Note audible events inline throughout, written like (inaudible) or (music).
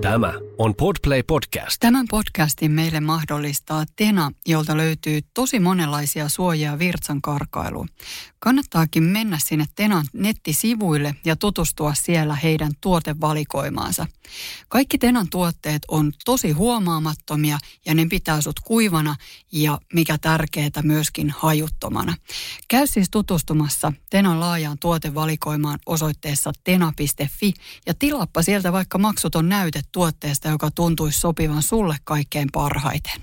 Tämä on Podplay Podcast. Tämän podcastin meille mahdollistaa Tena, jolta löytyy tosi monenlaisia suojia virtsan karkailuun. Kannattaakin mennä sinne Tenan nettisivuille ja tutustua siellä heidän tuotevalikoimaansa. Kaikki Tenan tuotteet on tosi huomaamattomia ja ne pitää sut kuivana ja mikä tärkeää myöskin hajuttomana. Käy siis tutustumassa Tenan laajaan tuotevalikoimaan osoitteessa tena.fi ja tilappa sieltä vaikka maksuton näyte tuotteesta, joka tuntuisi sopivan sulle kaikkein parhaiten.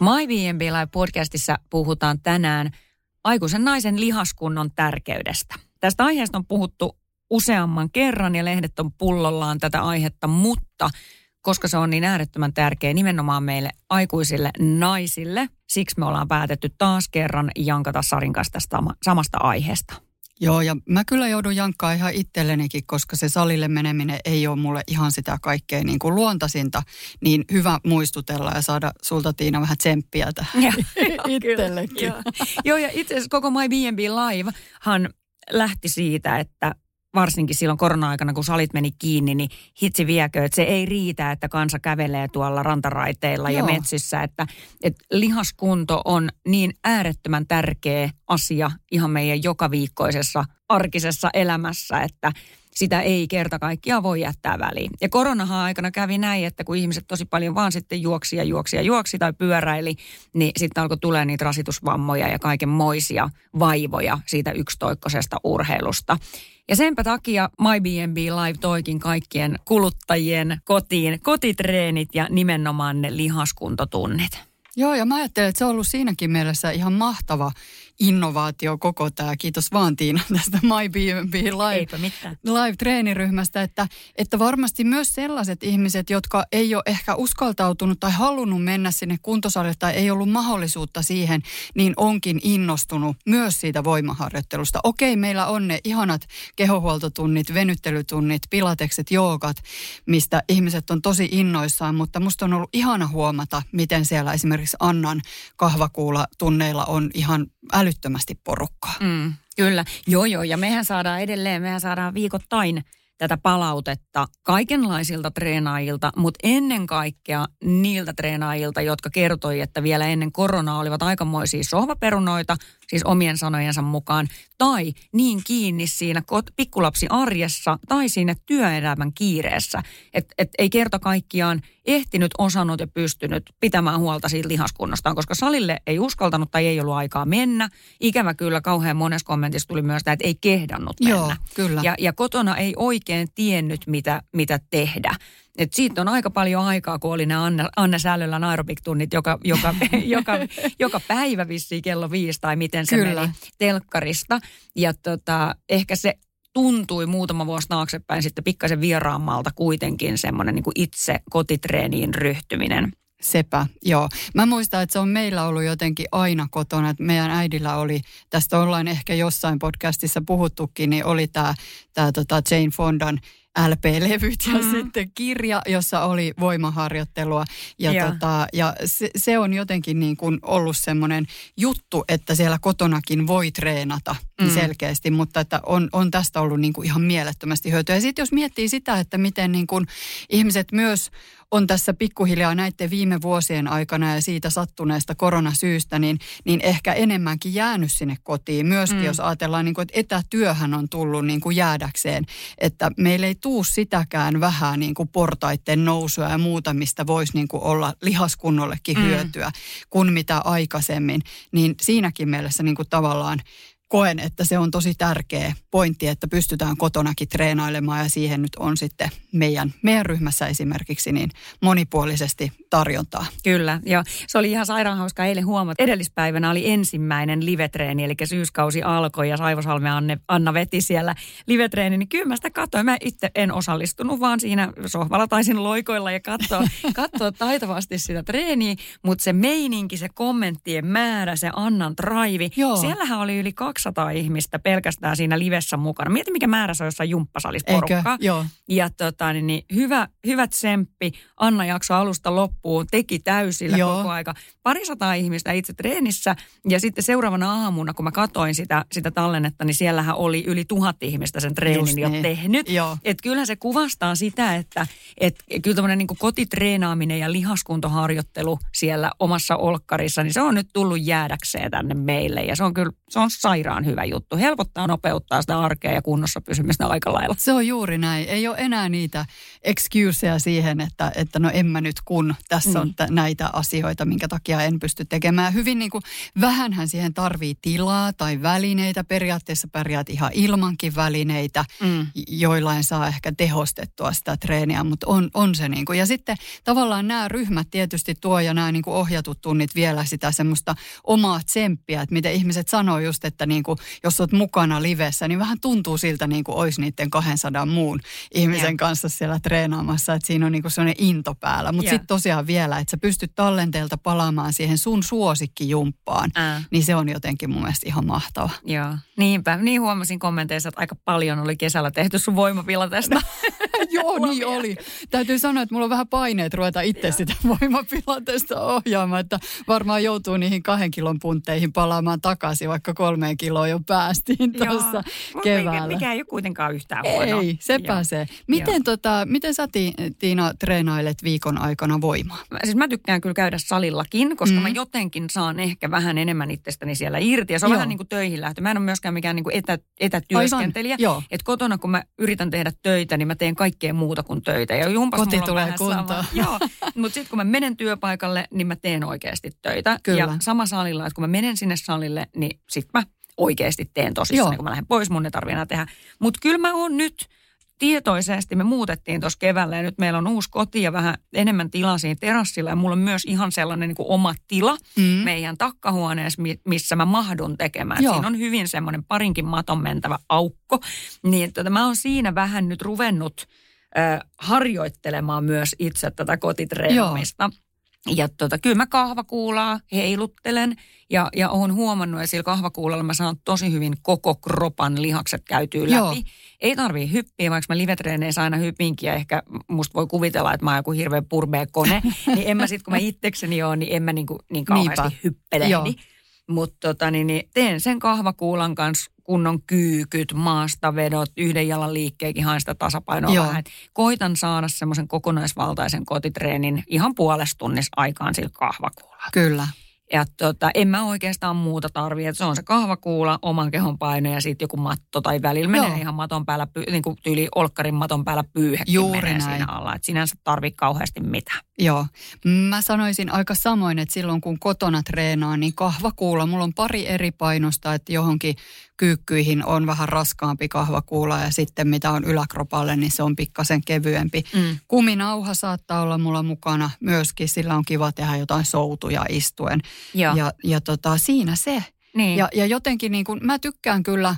My BNB Live podcastissa puhutaan tänään aikuisen naisen lihaskunnon tärkeydestä. Tästä aiheesta on puhuttu useamman kerran ja lehdet on pullollaan tätä aihetta, mutta koska se on niin äärettömän tärkeä nimenomaan meille aikuisille naisille, siksi me ollaan päätetty taas kerran jankata Sarin kanssa tästä samasta aiheesta. Joo, ja mä kyllä joudun jankkaa ihan itsellenikin, koska se salille meneminen ei ole mulle ihan sitä kaikkein niin kuin luontaisinta. Niin hyvä muistutella ja saada sulta Tiina vähän tsemppiä tähän (laughs) itsellekin. Joo. joo, ja itse asiassa koko My B&B Livehan lähti siitä, että varsinkin silloin korona-aikana, kun salit meni kiinni, niin hitsi viekö, että se ei riitä, että kansa kävelee tuolla rantaraiteilla Joo. ja metsissä. Että, että lihaskunto on niin äärettömän tärkeä asia ihan meidän jokaviikkoisessa arkisessa elämässä, että sitä ei kerta kaikkiaan voi jättää väliin. Ja koronahan aikana kävi näin, että kun ihmiset tosi paljon vaan sitten juoksi ja juoksi ja juoksi tai pyöräili, niin sitten alkoi tulee niitä rasitusvammoja ja kaikenmoisia vaivoja siitä yksitoikkoisesta urheilusta. Ja senpä takia MyBnB Live toikin kaikkien kuluttajien kotiin kotitreenit ja nimenomaan ne lihaskuntotunnit. Joo, ja mä ajattelen, että se on ollut siinäkin mielessä ihan mahtava innovaatio koko tämä. Kiitos vaan Tiina (laughs) tästä My B&B Live, Live-treeniryhmästä, että, että varmasti myös sellaiset ihmiset, jotka ei ole ehkä uskaltautunut tai halunnut mennä sinne kuntosalille tai ei ollut mahdollisuutta siihen, niin onkin innostunut myös siitä voimaharjoittelusta. Okei, meillä on ne ihanat kehohuoltotunnit, venyttelytunnit, pilatekset, joogat, mistä ihmiset on tosi innoissaan, mutta musta on ollut ihana huomata, miten siellä esimerkiksi Annan kahvakuula tunneilla on ihan älyttömästi porukkaa. Mm, kyllä, joo joo, ja mehän saadaan edelleen, mehän saadaan viikoittain tätä palautetta kaikenlaisilta treenaajilta, mutta ennen kaikkea niiltä treenaajilta, jotka kertoi, että vielä ennen koronaa olivat aikamoisia sohvaperunoita, siis omien sanojensa mukaan, tai niin kiinni siinä pikkulapsi arjessa tai siinä työelämän kiireessä, että et ei kerta kaikkiaan ehtinyt, osannut ja pystynyt pitämään huolta siitä lihaskunnostaan, koska salille ei uskaltanut tai ei ollut aikaa mennä. Ikävä kyllä kauhean monessa kommentissa tuli myös tämä, että ei kehdannut mennä. Joo, kyllä. Ja, ja kotona ei oikein tiennyt, mitä, mitä tehdä. Et siitä on aika paljon aikaa, kun oli nämä Anna, Anna Sällölän aerobik-tunnit joka, joka, (laughs) joka, joka päivä vissiin kello viisi tai miten se Kyllä. meni telkkarista. Ja tota, ehkä se tuntui muutama vuosi taaksepäin sitten pikkasen vieraammalta kuitenkin semmoinen niin itse kotitreeniin ryhtyminen. Sepä, joo. Mä muistan, että se on meillä ollut jotenkin aina kotona, että meidän äidillä oli, tästä ollaan ehkä jossain podcastissa puhuttukin, niin oli tämä tää tota Jane Fondan LP-levyt ja mm. sitten kirja, jossa oli voimaharjoittelua. Ja, ja. Tota, ja se, se on jotenkin niin kuin ollut semmoinen juttu, että siellä kotonakin voi treenata mm. selkeästi, mutta että on, on tästä ollut niin kuin ihan mielettömästi hyötyä. Ja sitten jos miettii sitä, että miten niin kuin ihmiset myös on tässä pikkuhiljaa näiden viime vuosien aikana ja siitä sattuneesta koronasyystä, niin, niin ehkä enemmänkin jäänyt sinne kotiin. Myöskin mm. jos ajatellaan, niin kuin, että etätyöhän on tullut niin kuin jäädäkseen, että meillä ei tuu sitäkään vähän niin kuin portaiden nousua ja muuta, mistä voisi niin kuin olla lihaskunnollekin mm. hyötyä kuin mitä aikaisemmin. Niin siinäkin mielessä niin kuin tavallaan koen, että se on tosi tärkeä pointti, että pystytään kotonakin treenailemaan. Ja siihen nyt on sitten meidän, meidän ryhmässä esimerkiksi niin monipuolisesti tarjontaa. Kyllä, ja se oli ihan sairaan hauska eilen huomata. Edellispäivänä oli ensimmäinen livetreeni, eli syyskausi alkoi ja Saivosalme Anne, Anna veti siellä livetreeni, niin kyllä mä sitä katsoin. Mä itse en osallistunut, vaan siinä sohvalla taisin loikoilla ja katsoa, (laughs) katsoa taitavasti sitä treeniä, mutta se meininki, se kommenttien määrä, se Annan drive, Joo. siellähän oli yli 200 ihmistä pelkästään siinä livessä mukana. Mieti, mikä määrä se on jossain jumppasalissa porukkaa. Joo. Ja tota, niin, niin, hyvä, hyvä tsemppi. Anna jakso alusta loppuun, teki täysillä Joo. koko aika. Parisataa ihmistä itse treenissä ja sitten seuraavana aamuna, kun mä katoin sitä, sitä tallennetta, niin siellähän oli yli tuhat ihmistä sen treenin jo niin. tehnyt. Et kyllä se kuvastaa sitä, että et, kyllä tämmöinen niin kotitreenaaminen ja lihaskuntoharjoittelu siellä omassa olkkarissa, niin se on nyt tullut jäädäkseen tänne meille ja se on kyllä se on sairaan hyvä juttu. Helpottaa, nopeuttaa sitä arkea ja kunnossa pysymistä aika lailla. Se on juuri näin. Ei ole enää niitä excuseja siihen, että, että no en mä nyt kun tässä on mm. näitä asioita, minkä takia en pysty tekemään. Hyvin niin kuin, vähänhän siihen tarvii tilaa tai välineitä. Periaatteessa pärjäät ihan ilmankin välineitä, mm. joillain saa ehkä tehostettua sitä treeniä, mutta on, on se niin kuin. Ja sitten tavallaan nämä ryhmät tietysti tuo ja nämä niin kuin ohjatut tunnit vielä sitä semmoista omaa tsemppiä, että miten ihmiset sanoo just, että niin kuin, jos olet mukana livessä, niin vähän tuntuu siltä niin kuin olisi niiden 200 muun ihmisen yeah. kanssa siellä treenaamassa, että siinä on niin kuin sellainen into päällä. Mutta sitten tosiaan vielä, että sä pystyt tallenteelta palaamaan siihen sun suosikkijumppaan, äh. niin se on jotenkin mun mielestä ihan mahtava. Joo, niinpä. Niin huomasin kommenteissa, että aika paljon oli kesällä tehty sun voimapilateesta. (laughs) Joo, niin oli. Täytyy sanoa, että mulla on vähän paineet ruveta itse Joo. sitä voimapilateesta ohjaamaan, että varmaan joutuu niihin kahden kilon puntteihin palaamaan takaisin, vaikka kolmeen kiloon jo päästiin tuossa keväällä. Mikä, mikä ei ole kuitenkaan yhtään huono. Ei, se Joo. pääsee. Miten, tota, miten sä Tiina treenailet viikon aikana voimaa? Siis mä tykkään kyllä käydä salillakin, koska mm. mä jotenkin saan ehkä vähän enemmän itsestäni siellä irti. Ja se on Joo. vähän niin kuin töihin lähtö. Mä en ole myöskään mikään niin kuin etä, etätyöskentelijä. Että kotona kun mä yritän tehdä töitä, niin mä teen kaikkea muuta kuin töitä. Ja jumpas Koti tulee kuntoon. (laughs) Joo, mutta sitten kun mä menen työpaikalle, niin mä teen oikeasti töitä. Kyllä. Ja sama salilla, että kun mä menen sinne salille, niin sit mä oikeasti teen tosissaan, niin kun mä lähden pois, mun ei tarvitse enää tehdä. Mutta kyllä mä oon nyt tietoisesti, me muutettiin tuossa keväällä ja nyt meillä on uusi koti ja vähän enemmän tilaa siinä terassilla ja mulla on myös ihan sellainen niin kuin oma tila mm. meidän takkahuoneessa, missä mä mahdun tekemään. Joo. Siinä on hyvin semmoinen parinkin maton mentävä aukko, niin tota, mä oon siinä vähän nyt ruvennut harjoittelemaan myös itse tätä kotitreenamista. Joo. Ja tota, kyllä mä kahvakuulaa heiluttelen ja, ja oon huomannut, että sillä kahvakuulalla mä saan tosi hyvin koko kropan lihakset käytyy läpi. Joo. Ei tarvii hyppiä, vaikka mä livetreeneissä aina hypinkin ja ehkä musta voi kuvitella, että mä oon joku hirveä purbeekone. (laughs) niin en mä sit, kun mä itsekseni oon, niin en mä niinku, niin kauheasti Niinpä. hyppelehdi. Mutta tota, niin, niin teen sen kahvakuulan kanssa kunnon kyykyt, maastavedot, yhden jalan liikkeenkin haen sitä tasapainoa Joo. vähän. koitan saada semmoisen kokonaisvaltaisen kotitreenin ihan puolesta tunnissa aikaan sillä kahvakuulla. Kyllä. Ja tota, en mä oikeastaan muuta tarvii. että se on se kahvakuula, oman kehon paino ja sitten joku matto tai välillä menee Joo. ihan maton päällä, niin kuin tyyli olkkarin maton päällä pyyhekin Juuri menee näin. siinä alla. Että sinänsä tarvii kauheasti mitään. Joo. Mä sanoisin aika samoin, että silloin kun kotona treenaan, niin kahvakuula, mulla on pari eri painosta, että johonkin kyykkyihin on vähän raskaampi kahvakuula ja sitten mitä on yläkropalle, niin se on pikkasen kevyempi. Mm. Kuminauha saattaa olla mulla mukana myöskin, sillä on kiva tehdä jotain soutuja istuen. Joo. Ja, ja tota, siinä se. Niin. Ja, ja jotenkin niin kuin, mä tykkään kyllä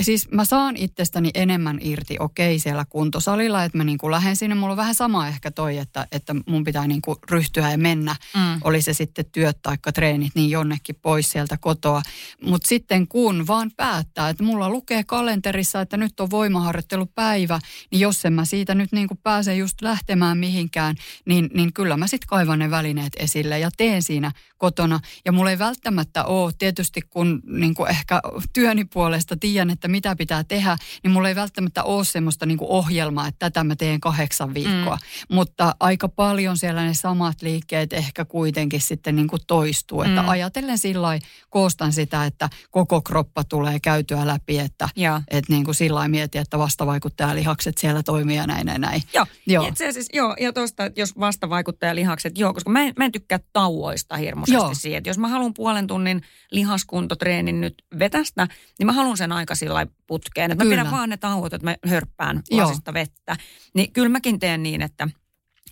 siis mä saan itsestäni enemmän irti, okei, siellä kuntosalilla, että mä niin kuin lähden sinne. Mulla on vähän sama ehkä toi, että, että mun pitää niin kuin ryhtyä ja mennä, mm. oli se sitten työt tai treenit, niin jonnekin pois sieltä kotoa. Mutta sitten kun vaan päättää, että mulla lukee kalenterissa, että nyt on voimaharjoittelupäivä, niin jos en mä siitä nyt niin kuin pääse just lähtemään mihinkään, niin, niin kyllä mä sitten kaivan ne välineet esille ja teen siinä kotona. Ja mulla ei välttämättä ole, tietysti kun niin kuin ehkä työni puolesta tiedän, että mitä pitää tehdä, niin mulla ei välttämättä ole semmoista niin kuin ohjelmaa, että tätä mä teen kahdeksan viikkoa. Mm. Mutta aika paljon siellä ne samat liikkeet ehkä kuitenkin sitten niin kuin toistuu. Että mm. ajatellen sillä koostan sitä, että koko kroppa tulee käytyä läpi, että, että niin kuin sillä mietin, että vastavaikuttajalihakset siellä toimii ja näin, näin, näin. Joo, joo. Itse asiassa, joo, ja tuosta, jos vastavaikuttajalihakset, joo, koska mä en, mä en tykkää tauoista hirmuisesti siihen. Että jos mä haluan puolen tunnin lihaskuntotreenin nyt vetästä, niin mä haluan sen aika sillä putkeen. Että mä pidän vaan ne tauot, että mä hörppään lasista vettä. Niin kyllä mäkin teen niin, että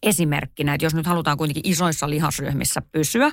esimerkkinä, että jos nyt halutaan kuitenkin isoissa lihasryhmissä pysyä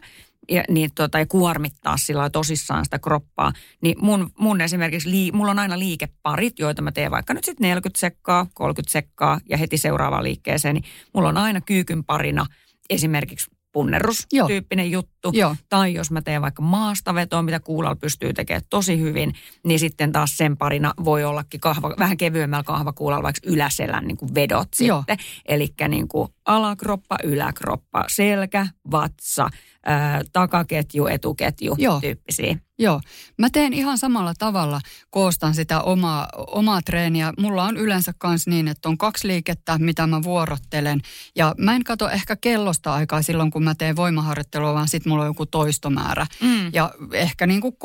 ja, niin, tota, ja kuormittaa sillä tosissaan sitä kroppaa, niin mun, mun esimerkiksi, lii, mulla on aina liikeparit, joita mä teen vaikka nyt sitten 40 sekkaa, 30 sekkaa ja heti seuraavaan liikkeeseen, niin mulla on aina kyykyn parina esimerkiksi punnerrus-tyyppinen juttu. Joo. Tai jos mä teen vaikka maastavetoa, mitä kuulalla pystyy tekemään tosi hyvin, niin sitten taas sen parina voi ollakin kahva, vähän kevyemmällä kahvakuulalla vaikka yläselän niin kuin vedot Joo. sitten. Eli niin kuin alakroppa, yläkroppa, selkä, vatsa, ää, takaketju, etuketju Joo. tyyppisiä. Joo, mä teen ihan samalla tavalla, koostan sitä omaa, omaa treeniä. Mulla on yleensä myös niin, että on kaksi liikettä, mitä mä vuorottelen. Ja mä en katso ehkä kellosta aikaa silloin, kun mä teen voimaharjoittelua, vaan sitten mulla on joku toistomäärä. Mm. Ja ehkä niin kuin 3-4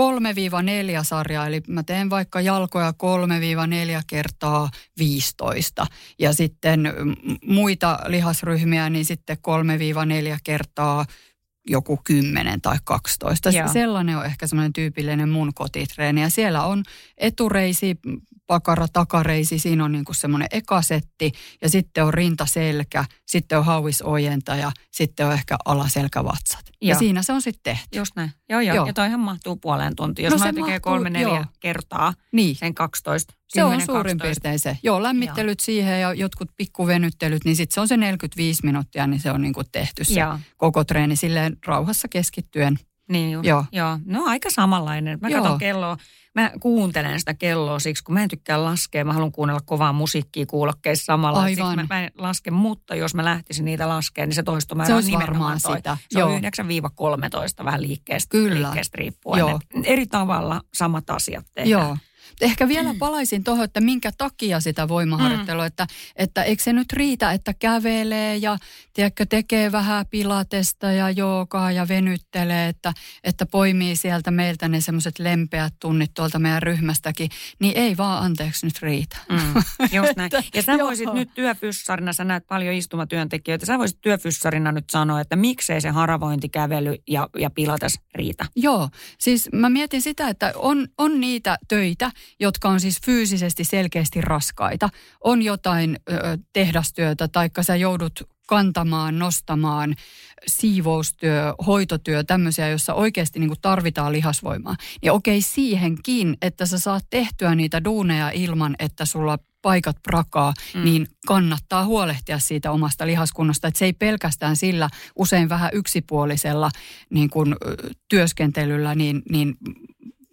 sarjaa, eli mä teen vaikka jalkoja 3-4 kertaa 15. Ja sitten muita lihasryhmiä, niin sitten 3-4 kertaa joku 10 tai 12. Joo. Sellainen on ehkä semmoinen tyypillinen mun kotitreeni. Ja siellä on etureisi, pakara, takareisi, siinä on niinku semmoinen ekasetti ja sitten on rintaselkä, sitten on hauisojentaja, sitten on ehkä alaselkävatsat. Ja Joo. siinä se on sitten tehty. Just näin. Joo, joo. Joo. joo. Ja toihan mahtuu puoleen tuntiin. Jos No se mä tekee kolme, neljä joo. kertaa, Niin. sen 12, Se on 10, suurin 12. piirtein se. Joo, lämmittelyt siihen ja jotkut pikkuvenyttelyt, niin sitten se on se 45 minuuttia, niin se on niinku tehty se Joo. koko treeni silleen rauhassa keskittyen. Niin just. Joo. Joo. No aika samanlainen. Mä Joo. katson kelloa, mä kuuntelen sitä kelloa siksi, kun mä en tykkää laskea. Mä haluan kuunnella kovaa musiikkia kuulokkeissa samalla. Aivan. Siksi mä, mä en laske, mutta jos mä lähtisin niitä laskemaan, niin se toistomäärä Se on nimenomaan toi. sitä. Se on Joo. 9-13 vähän liikkeestä, Kyllä. liikkeestä riippuen. Joo. Et eri tavalla samat asiat tehdään. Joo. Ehkä vielä palaisin tuohon, että minkä takia sitä voimaharjoittelua, mm. että, että eikö se nyt riitä, että kävelee ja tiedätkö, tekee vähän pilatesta ja joogaa ja venyttelee, että, että poimii sieltä meiltä ne semmoiset lempeät tunnit tuolta meidän ryhmästäkin, niin ei vaan anteeksi nyt riitä. Mm, just näin. (laughs) Ja sä voisit nyt työfyssarina, sä näet paljon istumatyöntekijöitä, sä voisit työfyssarina nyt sanoa, että miksei se haravointikävely ja, ja pilates riitä. Joo, siis mä mietin sitä, että on, on niitä töitä, jotka on siis fyysisesti selkeästi raskaita. On jotain ö, tehdastyötä, taikka sä joudut kantamaan, nostamaan, siivoustyö, hoitotyö, tämmöisiä, jossa oikeasti niin tarvitaan lihasvoimaa. Ja okei siihenkin, että sä saat tehtyä niitä duuneja ilman, että sulla paikat prakaa, mm. niin kannattaa huolehtia siitä omasta lihaskunnosta. Että se ei pelkästään sillä usein vähän yksipuolisella niin kuin, työskentelyllä, niin, niin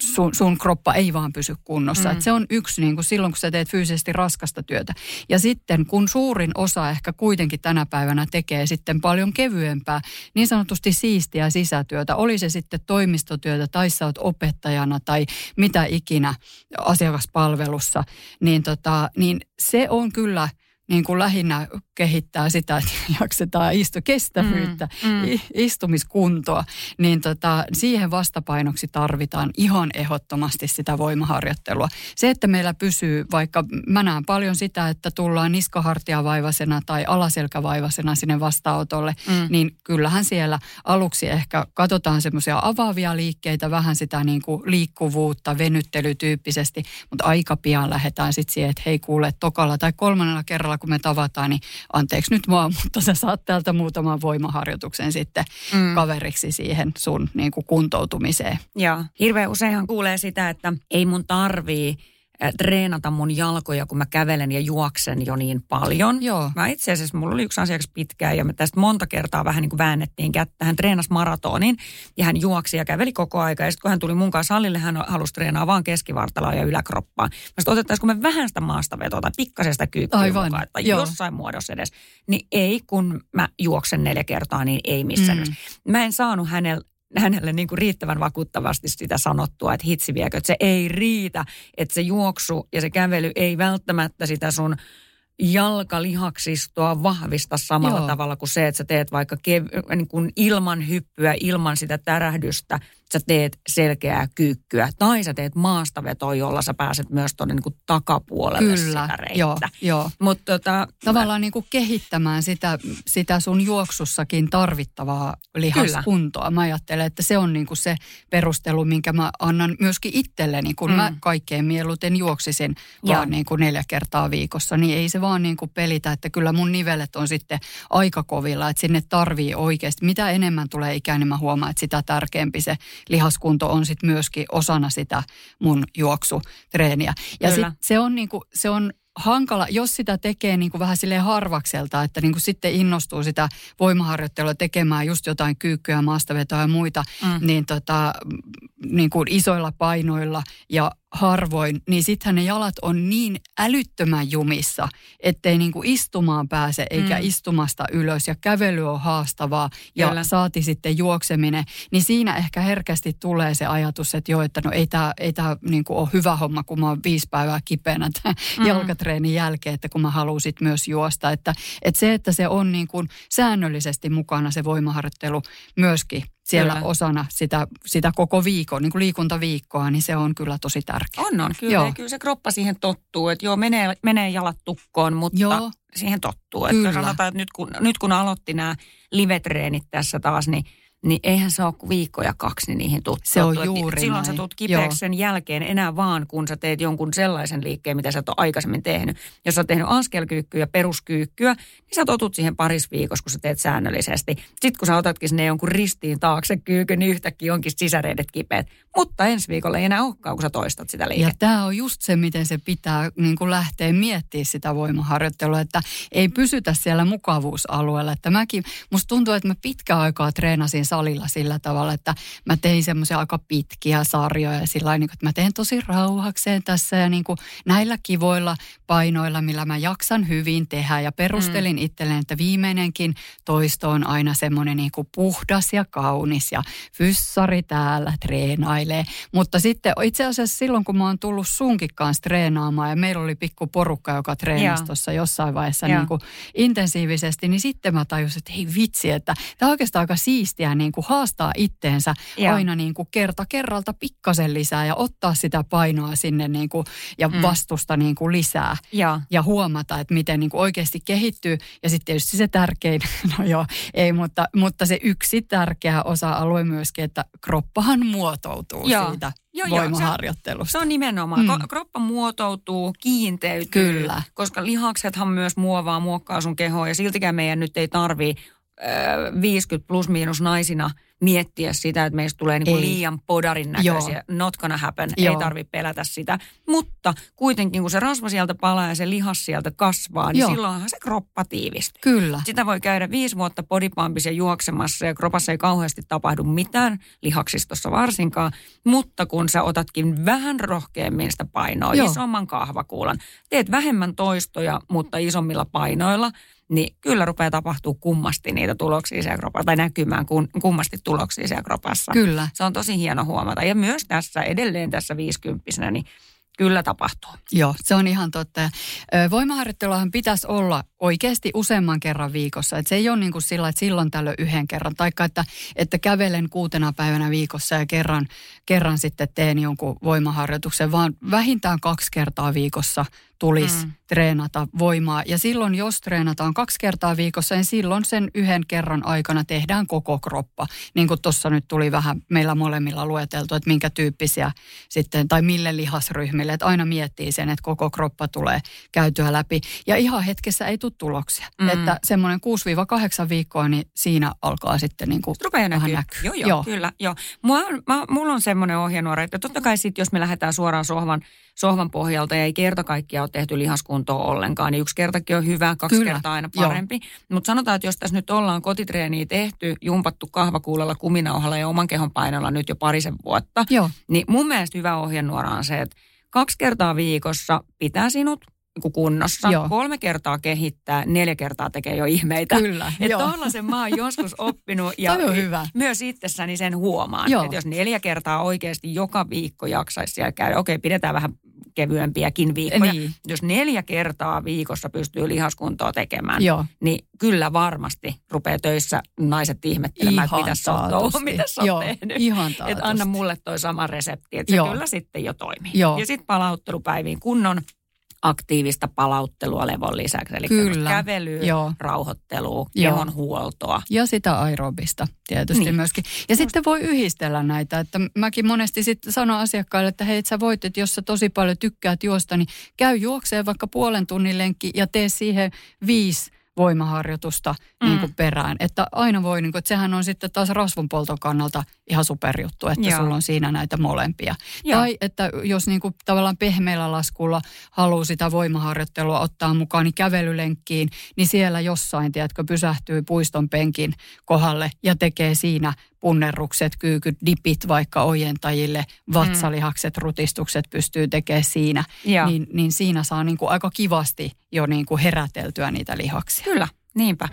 sun, sun kroppa ei vaan pysy kunnossa. Mm. Mm. se on yksi niin kuin silloin, kun sä teet fyysisesti raskasta työtä. Ja sitten kun suurin osa ehkä kuitenkin tänä päivänä tekee sitten paljon kevyempää, niin sanotusti siistiä sisätyötä, oli se sitten toimistotyötä tai sä oot opettajana tai mitä ikinä asiakaspalvelussa, niin, tota, niin se on kyllä niin kuin lähinnä kehittää sitä, että (laughs) jaksetaan istu kestävyyttä, Mm, mm. istumiskuntoa, niin tota, siihen vastapainoksi tarvitaan ihan ehdottomasti sitä voimaharjoittelua. Se, että meillä pysyy, vaikka mä näen paljon sitä, että tullaan niskahartiavaivaisena tai alaselkävaivaisena sinne vastaanotolle, mm. niin kyllähän siellä aluksi ehkä katsotaan semmoisia avaavia liikkeitä, vähän sitä niin kuin liikkuvuutta, venyttelytyyppisesti, mutta aika pian lähdetään sitten siihen, että hei kuule, tokalla tai kolmannella kerralla, kun me tavataan, niin anteeksi nyt vaan, (laughs) mutta sä saat täältä muutaman voimaharjoituksen sitten Mm. kaveriksi siihen sun niin kuin kuntoutumiseen. Joo. Hirveän useinhan kuulee sitä, että ei mun tarvii treenata mun jalkoja, kun mä kävelen ja juoksen jo niin paljon. Joo. Mä itse asiassa, mulla oli yksi asiakas pitkään ja me tästä monta kertaa vähän niin kuin väännettiin kättä. Hän treenasi maratonin ja hän juoksi ja käveli koko aika. Ja sitten kun hän tuli mun kanssa salille, hän halusi treenaa vaan keskivartaloa ja yläkroppaa. Mä sitten otettaisiko me vähän sitä maastavetoa tai pikkasen sitä kyykkyä Aivan, mukaan, tai joo. jossain muodossa edes. Niin ei, kun mä juoksen neljä kertaa, niin ei missään Mm. Mä en saanut hänelle hänelle niin kuin riittävän vakuuttavasti sitä sanottua, että hitsi viekö, että se ei riitä, että se juoksu ja se kävely ei välttämättä sitä sun jalkalihaksistoa vahvista samalla Joo. tavalla kuin se, että sä teet vaikka kev- niin kuin ilman hyppyä, ilman sitä tärähdystä sä teet selkeää kyykkyä tai sä teet maastavetoa, jolla sä pääset myös tuonne niin takapuolelle Kyllä, sitä reittä. joo, joo. Mut tota, Tavallaan niin kuin kehittämään sitä, sitä sun juoksussakin tarvittavaa lihaskuntoa. Mä ajattelen, että se on niin kuin se perustelu, minkä mä annan myöskin itselleni, kun mm. mä kaikkein mieluiten juoksisin Joo. vaan niin kuin neljä kertaa viikossa. Niin ei se vaan niin kuin pelitä, että kyllä mun nivelet on sitten aika kovilla, että sinne tarvii oikeasti. Mitä enemmän tulee ikään, niin mä huomaan, että sitä tärkeämpi se lihaskunto on sitten myöskin osana sitä mun juoksutreeniä. Ja sit se on niin kuin, se on hankala, jos sitä tekee niin kuin vähän silleen harvakselta, että niin kuin sitten innostuu sitä voimaharjoittelua tekemään just jotain kyykkyä, maastavetoa ja muita, Mm. niin, tota, niin kuin isoilla painoilla ja harvoin, niin sittenhän ne jalat on niin älyttömän jumissa, ettei niin kuin istumaan pääse eikä Mm. istumasta ylös ja kävely on haastavaa ja Kyllä. saati sitten juokseminen, niin siinä ehkä herkästi tulee se ajatus, että joo, että no ei tämä ei tää niin kuin ole hyvä homma, kun mä oon viisi päivää kipeänä tämän Mm. jalkatreenin jälkeen, että kun mä haluan sit myös juosta. Että, että se, että se on niin kuin säännöllisesti mukana se voimaharjoittelu myöskin siellä Kyllä. osana sitä, sitä koko viikon, niin kuin liikuntaviikkoa, niin se on kyllä tosi tärkeä. On, on. Kyllä, Joo. kyllä se kroppa siihen tottuu. Että joo, menee, menee jalat tukkoon, mutta Joo. siihen tottuu. Kyllä. Että sanotaan, että nyt kun, nyt kun aloitti nämä livetreenit tässä taas, niin niin eihän se ole kuin viikko ja kaksi, niin niihin tuut. Se on juuri Silloin sä näin. tulet kipeäksi Joo. sen jälkeen enää vaan, kun sä teet jonkun sellaisen liikkeen, mitä sä et ole aikaisemmin tehnyt. Jos sä oot tehnyt askelkyykkyä ja peruskyykkyä, niin sä totut siihen paris viikossa, kun sä teet säännöllisesti. Sitten kun sä otatkin sinne jonkun ristiin taakse kyykyn, niin yhtäkkiä onkin sisäreidet kipeät. Mutta ensi viikolla ei enää olekaan, kun sä toistat sitä Ja liikettä. tämä on just se, miten se pitää niin kuin lähteä miettimään sitä voimaharjoittelua, että ei pysytä siellä mukavuusalueella. Että mäkin, musta tuntuu, että mä pitkään aikaa treenasin salilla sillä tavalla, että mä tein semmoisia aika pitkiä sarjoja ja sillä lailla, niin kuin, että mä teen tosi rauhakseen tässä ja niin kuin näillä kivoilla painoilla, millä mä jaksan hyvin tehdä ja perustelin mm. itselleen, että viimeinenkin toisto on aina semmoinen niin kuin puhdas ja kaunis ja fyssari täällä treenailee. Mutta sitten itse asiassa silloin, kun mä oon tullut sunkin kanssa treenaamaan ja meillä oli pikku porukka, joka treenasi tuossa jossain vaiheessa niin kuin intensiivisesti, niin sitten mä tajusin, että hei vitsi, että tämä on oikeastaan aika siistiä niin kuin haastaa itteensä Joo. aina niin kuin kerta kerralta pikkasen lisää ja ottaa sitä painoa sinne niin kuin, ja Mm. vastusta niin kuin lisää Joo. ja huomata, että miten niin kuin oikeasti kehittyy. Ja sitten tietysti se tärkein, (laughs) no joo, ei, mutta, mutta se yksi tärkeä osa-alue myöskin, että kroppahan muotoutuu Joo. siitä Joo, joo, se- voimaharjoittelusta. Se on nimenomaan. Mm. Kroppa muotoutuu, kiinteytyy. Kyllä. Koska lihaksethan myös muovaa, muokkaa sun kehoa ja siltikään meidän nyt ei tarvii ö, 50 plus miinus naisina miettiä sitä, että meistä tulee niinku liian podarin näköisiä. Not gonna happen. Joo. Ei tarvitse pelätä sitä. Mutta kuitenkin kun se rasva sieltä palaa ja se lihas sieltä kasvaa, niin Joo. silloinhan se kroppa tiivistyy. Kyllä. Sitä voi käydä viisi vuotta bodypumpissa ja juoksemassa ja kropassa ei kauheasti tapahdu mitään, lihaksistossa varsinkaan. Mutta kun sä otatkin vähän rohkeammin sitä painoa, Joo. Joo. isomman kahvakuulan, teet vähemmän toistoja, mutta isommilla painoilla, niin kyllä rupeaa tapahtuu kummasti niitä tuloksia siellä kropassa, tai näkymään kun, kummasti tuloksia siellä kropassa. Kyllä. Se on tosi hieno huomata. Ja myös tässä, edelleen tässä viisikymppisenä, niin kyllä tapahtuu. Joo, se on ihan totta. Voimaharjoitteluhan pitäisi olla oikeasti useamman kerran viikossa. Et se ei ole niin kuin sillä, että silloin tällöin yhden kerran. Taikka, että, että kävelen kuutena päivänä viikossa ja kerran, kerran sitten teen jonkun voimaharjoituksen, vaan vähintään kaksi kertaa viikossa tulisi mm. Treenata voimaa. Ja silloin, jos treenataan kaksi kertaa viikossa, niin silloin sen yhden kerran aikana tehdään koko kroppa. Niin kuin tuossa nyt tuli vähän meillä molemmilla lueteltu, että minkä tyyppisiä sitten, tai mille lihasryhmille. Että aina miettii sen, että koko kroppa tulee käytyä läpi. Ja ihan hetkessä ei tule tuloksia. Mm. Että semmoinen 6-8 viikkoa, niin siinä alkaa sitten niin kuin Rupeaa vähän näkyy. näkyy. Joo, joo, Joo. kyllä. Joo. Mua, mä, mulla on semmoinen ohjenuora, että totta kai sit, jos me lähdetään suoraan sohvan, sohvan pohjalta ja ei kerta kaikkiaan ole tehty lihaskuntoa ollenkaan, niin yksi kertakin on hyvä, kaksi Kyllä, kertaa aina parempi. Mutta sanotaan, että jos tässä nyt ollaan kotitreeniä tehty, jumpattu kahvakuulella, kuminauhalla ja oman kehon painolla nyt jo parisen vuotta, Joo, niin mun mielestä hyvä ohjenuora on se, että kaksi kertaa viikossa pitää sinut niinku kunnossa, Joo. kolme kertaa kehittää, neljä kertaa tekee jo ihmeitä. kyllä. Että tollasen mä oon joskus oppinut (laughs) ja on hyvä. myös itsessäni sen huomaan. Että jos neljä kertaa oikeasti joka viikko jaksaisi siellä käydä, okei pidetään vähän kevyempiäkin viikkoja. Niin. Jos neljä kertaa viikossa pystyy lihaskuntoa tekemään, Joo. niin kyllä varmasti rupeaa töissä naiset ihmettelemään, että mitä sä oot, mitä sä Joo, tehnyt. ihan Että taatusti. anna mulle toi sama resepti, että se Joo. kyllä sitten jo toimii. Joo. Ja sitten palauttelupäiviin kunnon aktiivista palauttelua levon lisäksi. Eli Kyllä. kävelyä, Joo. rauhoittelua, Joo. kehon huoltoa. Ja sitä aerobista tietysti Niin. myöskin. Ja sitten voi yhdistellä näitä, että mäkin monesti sitten sanon asiakkaille, että hei, sä voit, että jos sä tosi paljon tykkäät juosta, niin käy juokseen vaikka puolen tunnin lenkki ja tee siihen viisi voimaharjoitusta mm. niin kuin perään. Että aina voi, niin kuin, että sehän on sitten taas rasvunpolton kannalta ihan superjuttu, että Joo. sulla on siinä näitä molempia. Joo. Tai että jos niin kuin tavallaan pehmeällä laskulla haluaa sitä voimaharjoittelua ottaa mukaan, niin kävelylenkkiin, niin siellä jossain, tiedätkö, pysähtyy puiston penkin kohdalle ja tekee siinä punnerrukset, kyykyt, dipit vaikka ojentajille, vatsalihakset, rutistukset pystyy tekemään siinä. Joo. Niin, niin siinä saa niin kuin aika kivasti jo niin kuin heräteltyä niitä lihaksia. Kyllä, niinpä.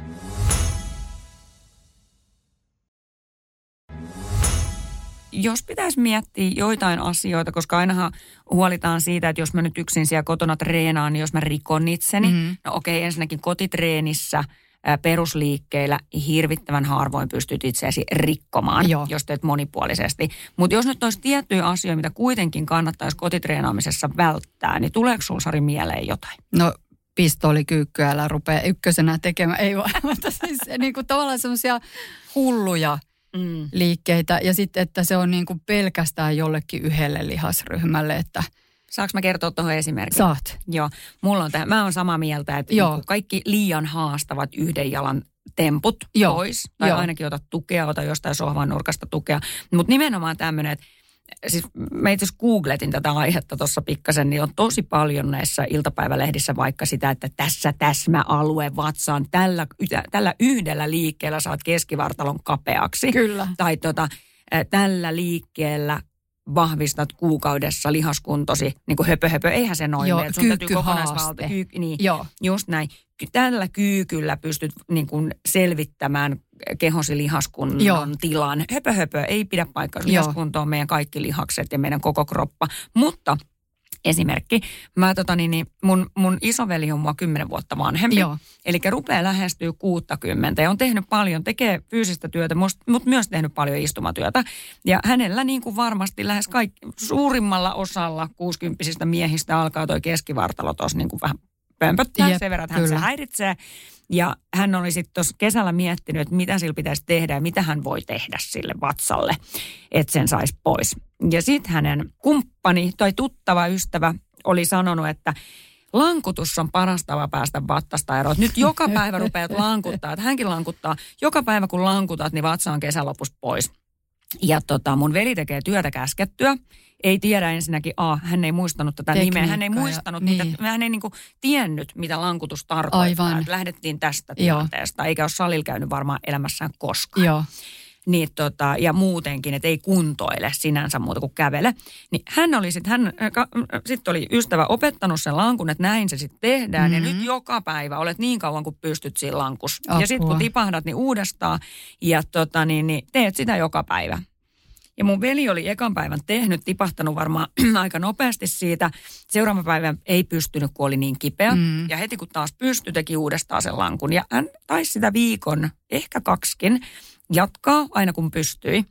Jos pitäisi miettiä joitain asioita, koska ainahan huolitaan siitä, että jos mä nyt yksin siellä kotona treenaan, niin jos mä rikon itseni, Mhm. mm-hmm. no okei, ensinnäkin kotitreenissä perusliikkeillä hirvittävän harvoin pystyt itseäsi rikkomaan, Joo. jos teet monipuolisesti. Mutta jos nyt olisi tiettyjä asioita, mitä kuitenkin kannattaisi kotitreenaamisessa välttää, niin tuleeko sinulla Sari mieleen jotain? No pistoolikyykkyä, älä rupea ykkösenä tekemään. Ei vaan, (laughs) mutta siis niin kuin tavallaan semmoisia hulluja Mm. liikkeitä. Ja sitten, että se on niin kuin pelkästään jollekin yhdelle lihasryhmälle, että Saanko mä kertoa tuohon esimerkin? saat. Joo, mulla on tähän, mä oon samaa mieltä, että Joo. niinku kaikki liian haastavat yhden jalan temput Joo. pois. Tai Joo. ainakin ota tukea, ota jostain sohvan nurkasta tukea. Mutta nimenomaan tämmöinen, että siis mä itse asiassa googletin tätä aihetta tuossa pikkasen, niin on tosi paljon näissä iltapäivälehdissä vaikka sitä, että tässä täsmäalue vatsaan, tällä, tällä yhdellä liikkeellä saat keskivartalon kapeaksi. Kyllä. Tai tota, tällä liikkeellä vahvistat kuukaudessa lihaskuntosi, niin kuin höpö höpö, eihän se noin Joo, mene. Sun täytyy kyykkyhaaste. kokonaisvalta, kyy, niin, Joo. just näin. Tällä kyykyllä pystyt niin kuin selvittämään kehosi lihaskunnon Joo. tilan. Höpö höpö, ei pidä paikkaa. Lihaskunto on meidän kaikki lihakset ja meidän koko kroppa. Mutta esimerkki, mä tota niin, niin mun, mun isoveli on mua kymmenen vuotta vanhempi. Joo. Eli rupeaa lähestyy 60 ja on tehnyt paljon, tekee fyysistä työtä, mutta myös tehnyt paljon istumatyötä. Ja hänellä niin kuin varmasti lähes kaikki, suurimmalla osalla 60 miehistä alkaa toi keskivartalo tuossa niin kuin vähän pömpöttää Jep, sen verran, että hän se häiritsee. Ja hän oli sitten tuossa kesällä miettinyt, että mitä sillä pitäisi tehdä ja mitä hän voi tehdä sille vatsalle, että sen saisi pois. Ja sitten hänen kumppani tai tuttava ystävä oli sanonut, että lankutus on paras tapa päästä vattasta eroon. Nyt joka päivä rupeat lankuttaa, että hänkin lankuttaa. Joka päivä kun lankutat, niin vatsa on kesän lopussa pois. Ja tota, mun veli tekee työtä käskettyä. Ei tiedä ensinnäkin, A, hän ei muistanut tätä nimeä. Hän ei Tekniikkaa ja- muistanut, niin. mitä, hän ei niinku tiennyt, mitä lankutus tarkoittaa. Aivan. Että lähdettiin tästä Joo. tilanteesta, eikä ole salilla käynyt varmaan elämässään koskaan. Joo. Niin tota, ja muutenkin, että ei kuntoile sinänsä muuta kuin kävele. Niin hän oli sitten, hän äh, ka- äh, sit oli ystävä opettanut sen lankun, että näin se sitten tehdään. Mm-hmm. Ja nyt joka päivä olet niin kauan kuin pystyt siinä lankus. Ja sitten kun tipahdat, niin uudestaan. Ja tota, niin, niin teet sitä joka päivä. Ja mun veli oli ekan päivän tehnyt, tipahtanut varmaan (clears throat) aika nopeasti siitä. Seuraavan päivän ei pystynyt, kun oli niin kipeä. Mm. Ja heti kun taas pystyi, teki uudestaan sen lankun. Ja hän taisi sitä viikon, ehkä kaksikin, jatkaa aina kun pystyi.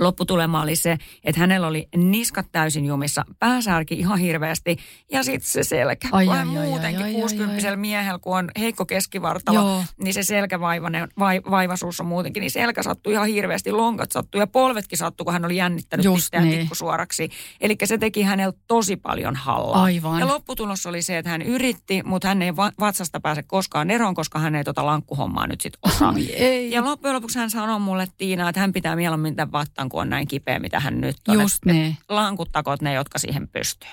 Lopputulema oli se, että hänellä oli niskat täysin jumissa, pääsärki ihan hirveästi ja sitten se selkä. Ai, ai, ai, muutenkin ai, ai, 60 ai. miehellä, kun on heikko keskivartalo, Joo. niin se selkävaivainen vai, vaivaisuus on muutenkin, niin selkä sattui ihan hirveästi, lonkat sattui ja polvetkin sattui, kun hän oli jännittänyt Just pisteään niin. tikkusuoraksi. Eli se teki hänellä tosi paljon hallaa. Aivan. Ja lopputulos oli se, että hän yritti, mutta hän ei va- vatsasta pääse koskaan eroon, koska hän ei tota lankkuhommaa nyt sitten osaa. Ai ei. Ja loppujen lopuksi hän sanoi mulle, Tiina, että hän pitää mieluummin tämän vattan, kun on näin kipeä, mitä hän nyt on. Just niin. Lankuttakoot ne, jotka siihen pystyy.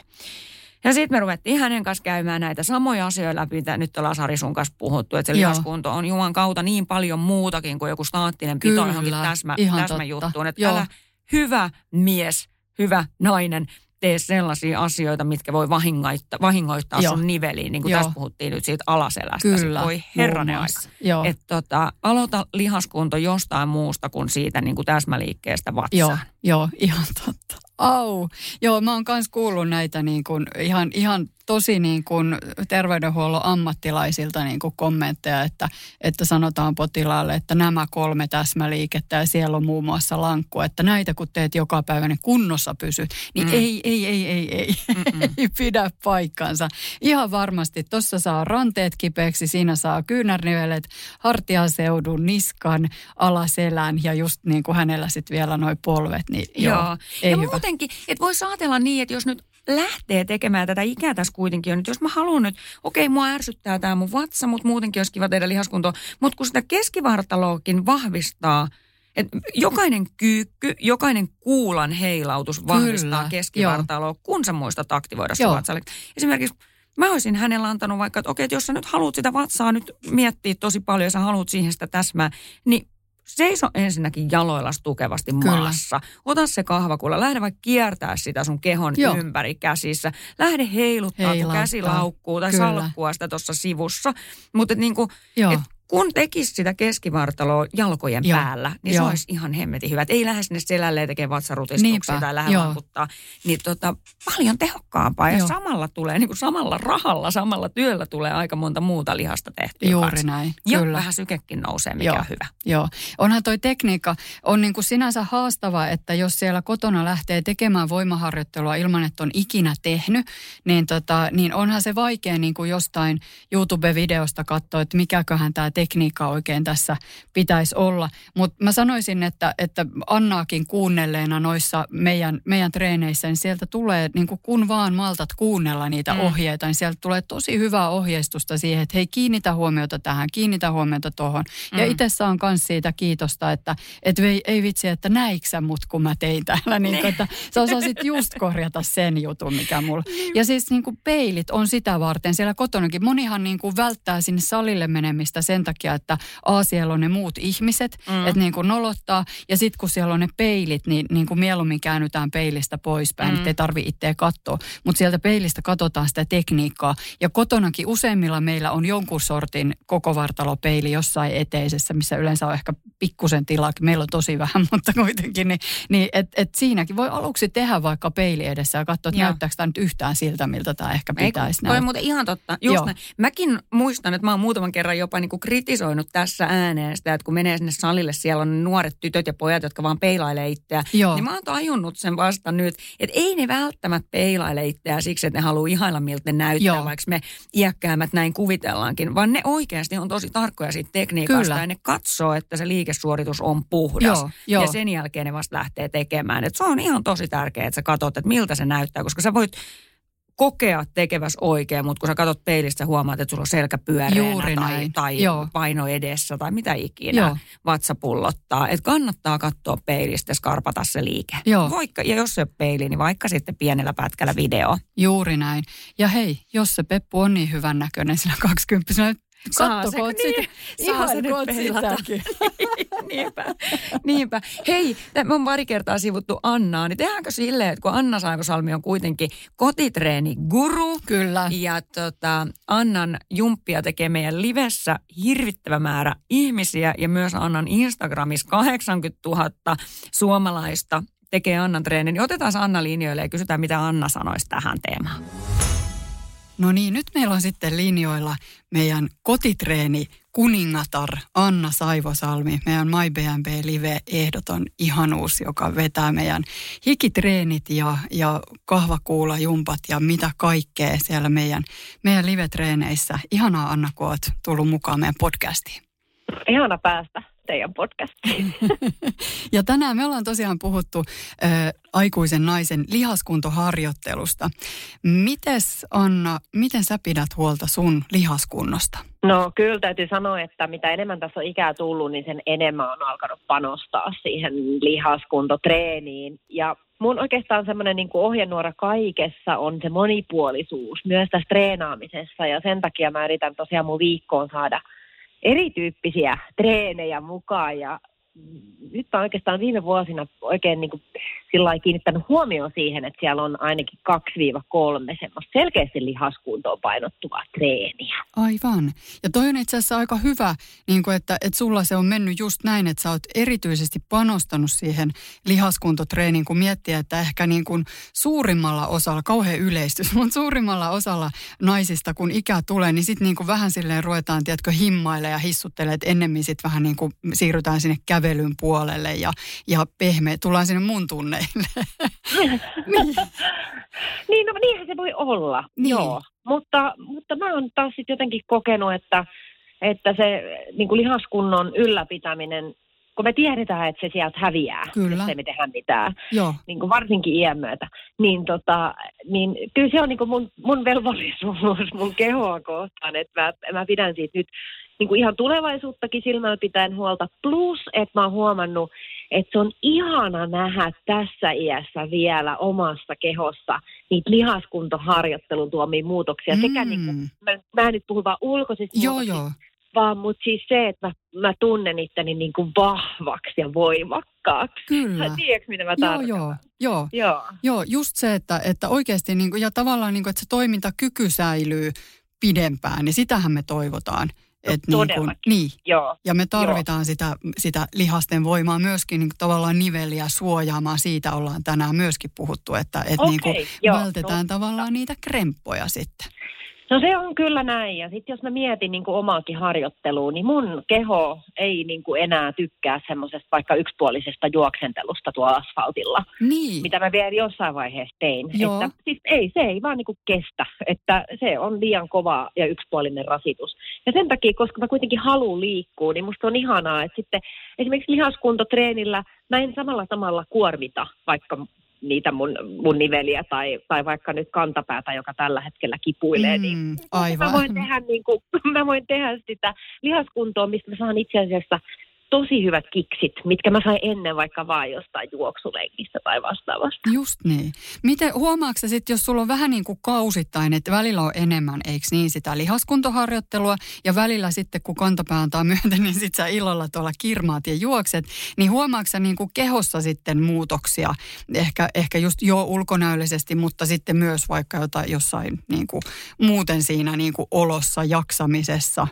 Ja sitten me ruvettiin hänen kanssa käymään näitä samoja asioita läpi, mitä nyt ollaan Sari sun kanssa puhuttu. Että se lihaskunto on Juman kautta niin paljon muutakin kuin joku staattinen pito Kyllä, johonkin täsmä, ihan täsmäjuttuun. totta. Että älä hyvä mies, hyvä nainen, tee sellaisia asioita, mitkä voi vahingoittaa, vahingoittaa Joo. sun niveliin. Niin kuin Joo. tässä puhuttiin nyt siitä alaselästä. Kyllä. Voi herranen aika. Että tota, aloita lihaskunto jostain muusta kuin siitä niin kuin täsmäliikkeestä vatsaan. Joo, joo, ihan totta. Au. Joo, mä oon myös kuullut näitä niin kuin ihan, ihan tosi niin kuin terveydenhuollon ammattilaisilta niin kuin kommentteja, että, että sanotaan potilaalle, että nämä kolme täsmäliikettä ja siellä on muun muassa lankku, että näitä kun teet joka päivä, niin kunnossa pysyt. Niin mm. ei, ei, ei, ei, ei, (laughs) ei pidä paikkansa. Ihan varmasti, tuossa saa ranteet kipeäksi, siinä saa kyynärnivelet, hartiaseudun, niskan, alaselän ja just niin kuin hänellä sitten vielä noin polvet, niin joo, joo. ei ja hyvä. muutenkin, että voisi ajatella niin, että jos nyt lähtee tekemään tätä ikää tässä kuitenkin on, että jos mä haluan nyt, okei, mua ärsyttää tämä mun vatsa, mutta muutenkin olisi kiva tehdä lihaskuntoa, mutta kun sitä keskivartaloakin vahvistaa, et jokainen kyykky, jokainen kuulan heilautus vahvistaa Kyllä, keskivartaloa, kun sä muistat aktivoida sitä vatsalle. Esimerkiksi mä olisin hänellä antanut vaikka, että okei, että jos sä nyt haluat sitä vatsaa nyt miettiä tosi paljon ja sä haluat siihen sitä täsmää, niin seiso ensinnäkin jaloilla tukevasti Kyllä. maassa. Ota se kahvakulla, lähde vaikka kiertää sitä sun kehon Joo. ympäri käsissä. Lähde heiluttaa, Heilauttaa. kun käsi laukkuu tai Kyllä. salkkua sitä tuossa sivussa. Mutta niinku, et kun tekisi sitä keskivartaloa jalkojen Joo. päällä, niin Joo. se olisi ihan hemmetin hyvä. Et ei lähde sinne selälleen tekemään vatsarutistuksia tai lähde lankuttaa. Niin tota, paljon tehokkaampaa ja Joo. samalla tulee, niin kuin samalla rahalla, samalla työllä tulee aika monta muuta lihasta tehtyä Juuri kanssa. näin, Ja kyllä. vähän sykekin nousee, mikä Joo. on hyvä. Joo. Onhan toi tekniikka, on niin kuin sinänsä haastava, että jos siellä kotona lähtee tekemään voimaharjoittelua ilman, että on ikinä tehnyt, niin, tota, niin onhan se vaikea niin kuin jostain YouTube-videosta katsoa, että mikäköhän tämä tekniikka oikein tässä pitäisi olla. Mutta mä sanoisin, että, että Annaakin kuunnelleena noissa meidän, meidän treeneissä, niin sieltä tulee, niin kuin kun vaan maltat kuunnella niitä mm. ohjeita, niin sieltä tulee tosi hyvää ohjeistusta siihen, että hei kiinnitä huomiota tähän, kiinnitä huomiota tuohon. Mm. Ja itse saan myös siitä kiitosta, että et ei, ei vitsi, että näiksä mut, kun mä tein täällä. Niin, kuin, että sä osasit just korjata sen jutun, mikä mulla. Ja siis niin kuin peilit on sitä varten siellä kotonakin. Monihan niin kuin välttää sinne salille menemistä sen takia, että a, siellä on ne muut ihmiset, mm. että niin kuin nolottaa. Ja sitten kun siellä on ne peilit, niin, niin kuin mieluummin käännytään peilistä poispäin, mm. ettei tarvi itseä katsoa. Mutta sieltä peilistä katsotaan sitä tekniikkaa. Ja kotonakin useimmilla meillä on jonkun sortin koko vartalopeili jossain eteisessä, missä yleensä on ehkä pikkusen tilaa. Meillä on tosi vähän, (laughs) mutta kuitenkin. Niin, niin että et siinäkin voi aluksi tehdä vaikka peili edessä ja katsoa, että näyttääkö tämä nyt yhtään siltä, miltä tämä ehkä pitäisi näyttää. Toi on muuten ihan totta. Just näin. Mäkin muistan, että mä oon muutaman kerran jopa niinku kritisoinut tässä ääneen sitä, että kun menee sinne salille, siellä on nuoret tytöt ja pojat, jotka vaan peilailee itseä. Joo. Niin mä oon tajunnut sen vasta nyt, että ei ne välttämättä peilaile itseä siksi, että ne haluaa ihailla miltä ne näyttää, Joo. vaikka me iäkkäämät näin kuvitellaankin, vaan ne oikeasti on tosi tarkkoja siitä tekniikasta Kyllä. ja ne katsoo, että se liikesuoritus on puhdas. Joo, jo. Ja sen jälkeen ne vasta lähtee tekemään. Et se on ihan tosi tärkeää, että sä katsot, että miltä se näyttää, koska sä voit kokea tekeväs oikein, mutta kun sä katsot peilistä, huomaat, että sulla on selkä pyöreänä tai, tai Joo. paino edessä tai mitä ikinä, Joo. vatsa pullottaa. Että kannattaa katsoa peilistä ja skarpata se liike. Joo. Vaikka, ja jos se peili, niin vaikka sitten pienellä pätkällä video. Juuri näin. Ja hei, jos se Peppu on niin hyvän näköinen sillä 20 Kattokoot niin, ihan se nyt sitäkin. (laughs) niinpä, niinpä. Hei, me on pari kertaa sivuttu Annaa, niin tehdäänkö silleen, että kun Anna Saivosalmi on kuitenkin kotitreeni guru. Kyllä. Ja tota, Annan jumppia tekee meidän livessä hirvittävä määrä ihmisiä ja myös Annan Instagramissa 80 000 suomalaista tekee Annan treenin. Niin otetaan Anna linjoille ja kysytään, mitä Anna sanoisi tähän teemaan. No niin, nyt meillä on sitten linjoilla meidän kotitreeni kuningatar Anna Saivosalmi, meidän MyBNB Live ehdoton ihanuus, joka vetää meidän hikitreenit ja, ja kahvakuulajumpat ja mitä kaikkea siellä meidän, meidän live-treeneissä. Ihanaa Anna, kun olet tullut mukaan meidän podcastiin. Ihana päästä teidän podcastiin. (laughs) ja tänään me ollaan tosiaan puhuttu ä, aikuisen naisen lihaskuntoharjoittelusta. Mites Anna, miten sä pidät huolta sun lihaskunnosta? No kyllä täytyy sanoa, että mitä enemmän tässä on ikää tullut, niin sen enemmän on alkanut panostaa siihen lihaskuntotreeniin. Ja mun oikeastaan semmoinen niin ohjenuora kaikessa on se monipuolisuus myös tässä treenaamisessa ja sen takia mä yritän tosiaan mun viikkoon saada erityyppisiä treenejä mukaan ja nyt mä oikeastaan viime vuosina oikein niin kuin kiinnittänyt huomioon siihen, että siellä on ainakin 2-3 semmoista selkeästi lihaskuntoon painottuvaa treeniä. Aivan. Ja toi on itse asiassa aika hyvä, niin kuin että, että sulla se on mennyt just näin, että sä oot erityisesti panostanut siihen lihaskuntotreeniin, kun miettii, että ehkä niin kuin suurimmalla osalla, kauhean yleistys, (laughs) mutta suurimmalla osalla naisista, kun ikä tulee, niin sitten niin kuin vähän silleen ruvetaan, tiedätkö, himmaille ja hissuttelee, että ennemmin sitten vähän niin kuin siirrytään sinne kävelyn puolelle ja, ja pehmeä, tullaan sinne mun tunne niin. (laughs) niin, no niinhän se voi olla, niin. joo. Mutta, mutta mä oon taas sit jotenkin kokenut, että, että se niin kuin lihaskunnon ylläpitäminen, kun me tiedetään, että se sieltä häviää, kyllä. jos ei me tehdä mitään, joo. Niin kuin varsinkin iän myötä, niin, tota, niin kyllä se on niin kuin mun, mun velvollisuus mun kehoa kohtaan, että mä, mä pidän siitä nyt niin kuin ihan tulevaisuuttakin silmällä pitäen huolta. Plus, että mä oon huomannut, että se on ihana nähdä tässä iässä vielä omassa kehossa niitä lihaskuntoharjoittelun tuomia muutoksia. Mm. Sekä niin kuin, mä, mä en nyt puhu vaan ulkoisista joo, joo. vaan mutta siis se, että mä, mä tunnen itteni niin kuin vahvaksi ja voimakkaaksi. Kyllä. (laughs) Tiedätkö, mitä mä joo, joo, joo, joo. Joo, just se, että, että oikeasti niin kuin, ja tavallaan niin kuin, että se toimintakyky säilyy pidempään, niin sitähän me toivotaan. Et niin, kuin, niin. Joo. Ja me tarvitaan Joo. sitä, sitä lihasten voimaa myöskin niin tavallaan niveliä suojaamaan. Siitä ollaan tänään myöskin puhuttu, että et okay, niin kuin vältetään no. tavallaan niitä kremppoja sitten. No se on kyllä näin. Ja sitten jos mä mietin niin kuin omaakin harjoittelua, niin mun keho ei niin kuin enää tykkää semmoisesta vaikka yksipuolisesta juoksentelusta tuolla asfaltilla. Niin. Mitä mä vielä jossain vaiheessa tein. Joo. Että, siis ei, se ei vaan niin kuin kestä. Että se on liian kova ja yksipuolinen rasitus. Ja sen takia, koska mä kuitenkin haluan liikkua, niin musta on ihanaa, että sitten esimerkiksi lihaskuntotreenillä mä en samalla samalla kuormita vaikka niitä mun, mun niveliä tai, tai vaikka nyt kantapäätä, joka tällä hetkellä kipuilee, niin mm, niin aivan. Mä, voin tehdä, niin kuin, (laughs) mä voin tehdä sitä lihaskuntoa, mistä mä saan itse asiassa tosi hyvät kiksit, mitkä mä sain ennen vaikka vaan jostain juoksulenkistä tai vastaavasta. Just niin. Miten huomaatko sitten, jos sulla on vähän niin kuin kausittain, että välillä on enemmän, eikö niin, sitä lihaskuntoharjoittelua ja välillä sitten kun kantapää antaa myöten, (laughs) niin sitten sä illalla tuolla kirmaat ja juokset, niin huomaatko niin kuin kehossa sitten muutoksia, ehkä, ehkä just jo ulkonäöllisesti, mutta sitten myös vaikka jotain, jossain niin kuin muuten siinä niin kuin olossa, jaksamisessa?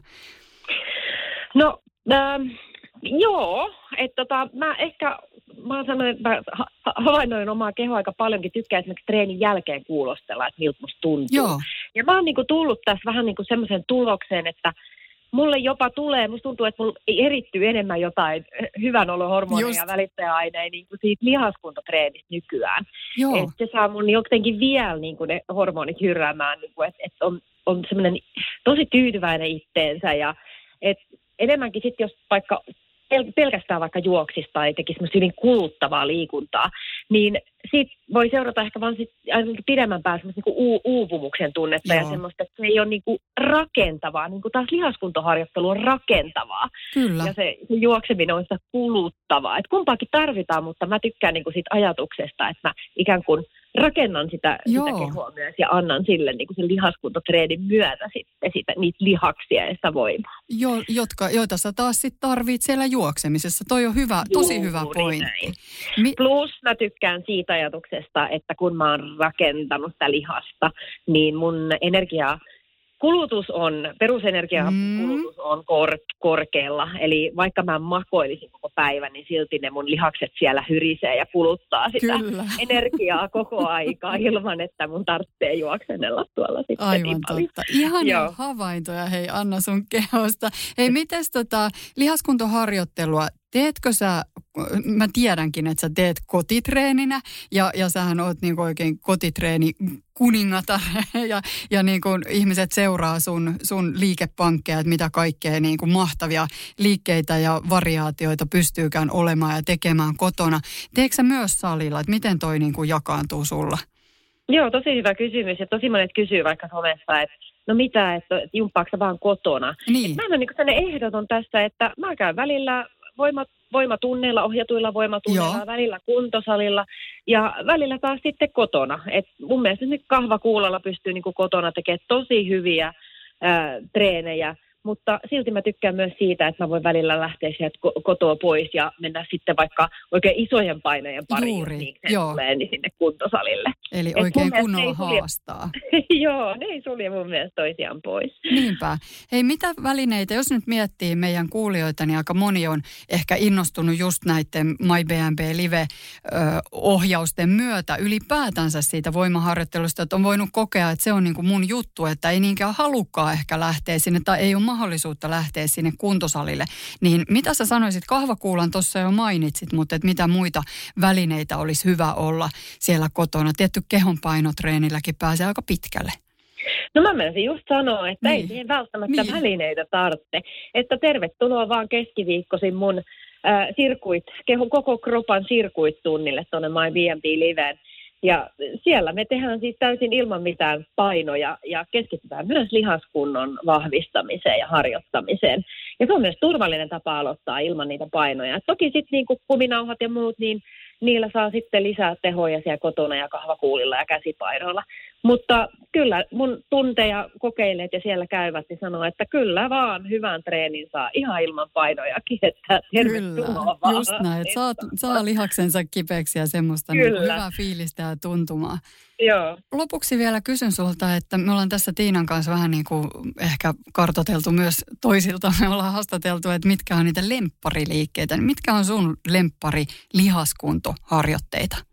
No, ähm, Joo, että tota, mä ehkä, mä oon sanonut, että mä havainnoin omaa kehoa aika paljonkin, tykkään esimerkiksi treenin jälkeen kuulostella, että miltä musta tuntuu. Joo. Ja mä oon niinku tullut tässä vähän niinku semmoisen tulokseen, että mulle jopa tulee, musta tuntuu, että mulla erittyy enemmän jotain hyvän homonia ja välittäjäaineja niin kuin siitä lihaskuntotreenistä nykyään. Joo. Et se saa mun jotenkin vielä niin kuin ne hormonit hyrräämään, niin että et on, on semmoinen tosi tyytyväinen itteensä ja et enemmänkin sitten, jos vaikka pelkästään vaikka juoksista tai tekisi hyvin kuluttavaa liikuntaa, niin siitä voi seurata ehkä vaan sit, pidemmän päässä niinku u- uupumuksen tunnetta Joo. ja semmoista, että se ei ole niinku rakentavaa, niin kuin taas lihaskuntoharjoittelu on rakentavaa. Kyllä. Ja se, se juokseminen on sitä kuluttavaa. Et kumpaakin tarvitaan, mutta mä tykkään niinku siitä ajatuksesta, että mä ikään kuin – rakennan sitä, sitä kehoa myös ja annan sille niin kuin sen lihaskuntotreenin myötä sitten sitä, niitä lihaksia ja sitä voimaa. Jo, jotka, joita sä taas sitten tarvit siellä juoksemisessa. Toi on hyvä, tosi Juuri hyvä pointti. Mi- Plus mä tykkään siitä ajatuksesta, että kun mä oon rakentanut sitä lihasta, niin mun energiaa kulutus on, perusenergiakulutus mm. on kor, korkealla. Eli vaikka mä makoilisin koko päivän, niin silti ne mun lihakset siellä hyrisee ja kuluttaa sitä Kyllä. (laughs) energiaa koko aikaa ilman, että mun tarvitsee juoksenella tuolla sitten Aivan totta. Ihania havaintoja hei Anna sun kehosta. Hei, mites tota lihaskuntoharjoittelua? Teetkö sä, mä tiedänkin, että sä teet kotitreeninä ja, ja sähän oot niin oikein kotitreeni kuningatar (laughs) ja, ja niin kuin ihmiset seuraa sun, sun liikepankkeja, että mitä kaikkea niin kuin mahtavia liikkeitä ja variaatioita pystyykään olemaan ja tekemään kotona. Teekö sä myös salilla, että miten toi niin kuin jakaantuu sulla? Joo, tosi hyvä kysymys ja tosi monet kysyy vaikka somessa, että no mitä, että jumppaako vaan kotona. Niin. mä en ole niin ehdoton tässä, että mä käyn välillä voimat, voimatunneilla, ohjatuilla voimatunneilla, Joo. välillä kuntosalilla ja välillä taas sitten kotona. Et mun mielestä kahvakuulalla pystyy niin kotona tekemään tosi hyviä ää, treenejä, mutta silti mä tykkään myös siitä, että mä voin välillä lähteä sieltä kotoa pois ja mennä sitten vaikka oikein isojen painojen pariin, Juuri, niin joo. tulee, niin sinne kuntosalille. Eli Et oikein kunnolla haastaa. (laughs) joo, ne ei sulje mun mielestä toisiaan pois. Niinpä. Hei, mitä välineitä, jos nyt miettii meidän kuulijoita, niin aika moni on ehkä innostunut just näiden MyBNB Live-ohjausten myötä ylipäätänsä siitä voimaharjoittelusta, että on voinut kokea, että se on niin kuin mun juttu, että ei niinkään halukkaa ehkä lähteä sinne tai ei ole mahdollisuutta lähteä sinne kuntosalille. Niin mitä sä sanoisit, kahvakuulan tuossa jo mainitsit, mutta että mitä muita välineitä olisi hyvä olla siellä kotona? Tietty kehonpainotreenilläkin pääsee aika pitkälle. No mä menisin just sanoa, että niin. ei siihen välttämättä niin. välineitä tarvitse. Että tervetuloa vaan keskiviikkoisin mun äh, sirkuit, koko kropan sirkuittunnille tuonne My BNB Liveen. Ja siellä me tehdään siis täysin ilman mitään painoja ja keskitytään myös lihaskunnon vahvistamiseen ja harjoittamiseen. Ja se on myös turvallinen tapa aloittaa ilman niitä painoja. toki sitten niin kuminauhat ja muut, niin niillä saa sitten lisää tehoja siellä kotona ja kahvakuulilla ja käsipainoilla. Mutta kyllä mun tunteja kokeileet ja siellä käyvät, niin sanoo, että kyllä vaan hyvän treenin saa ihan ilman painojakin, että Kyllä, vaan. just näin, että saa, saa lihaksensa kipeäksi ja semmoista niin hyvää fiilistä ja tuntumaa. Joo. Lopuksi vielä kysyn sulta, että me ollaan tässä Tiinan kanssa vähän niin kuin ehkä kartoteltu myös toisilta. Me ollaan haastateltu, että mitkä on niitä lemppariliikkeitä. Mitkä on sun lemppari lihaskuntoharjoitteita?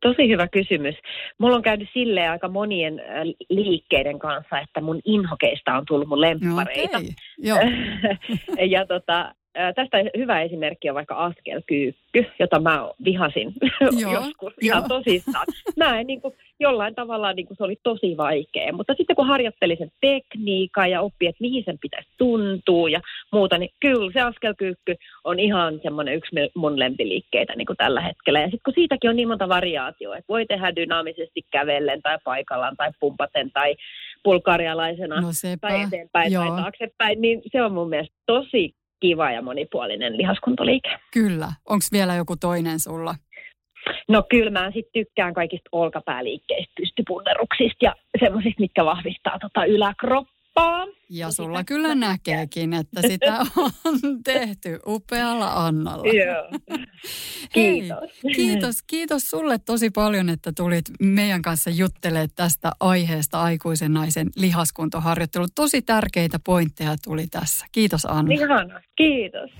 Tosi hyvä kysymys. Mulla on käynyt silleen aika monien äh, liikkeiden kanssa, että mun inhokeista on tullut mun lemppareita. Okay. (laughs) Ja tota, tästä hyvä esimerkki on vaikka askelkyykky, jota mä vihasin (laughs) Joo, joskus ihan tosissaan. Mä en, niin kuin, jollain tavalla niin kuin, se oli tosi vaikea, mutta sitten kun harjoittelin sen tekniikan ja oppi, että mihin sen pitäisi tuntua ja muuta, niin kyllä se askelkyykky on ihan semmoinen yksi mun lempiliikkeitä niin kuin tällä hetkellä. Ja sitten kun siitäkin on niin monta variaatioa, että voi tehdä dynaamisesti kävellen tai paikallaan tai pumpaten tai pulkarialaisena no tai eteenpäin Joo. tai taaksepäin, niin se on mun mielestä tosi kiva ja monipuolinen lihaskuntoliike. Kyllä. Onko vielä joku toinen sulla? No kyllä mä sitten tykkään kaikista olkapääliikkeistä, pystypunneruksista ja semmoisista, mitkä vahvistaa tota yläkroppaa kauppaa. Ja sulla kyllä näkeekin, että sitä (laughs) on tehty upealla Annalla. Joo. (laughs) Kiitos. Hei, kiitos. Kiitos sulle tosi paljon, että tulit meidän kanssa juttelemaan tästä aiheesta aikuisen naisen lihaskuntoharjoittelu. Tosi tärkeitä pointteja tuli tässä. Kiitos Anna. Ihana. Kiitos.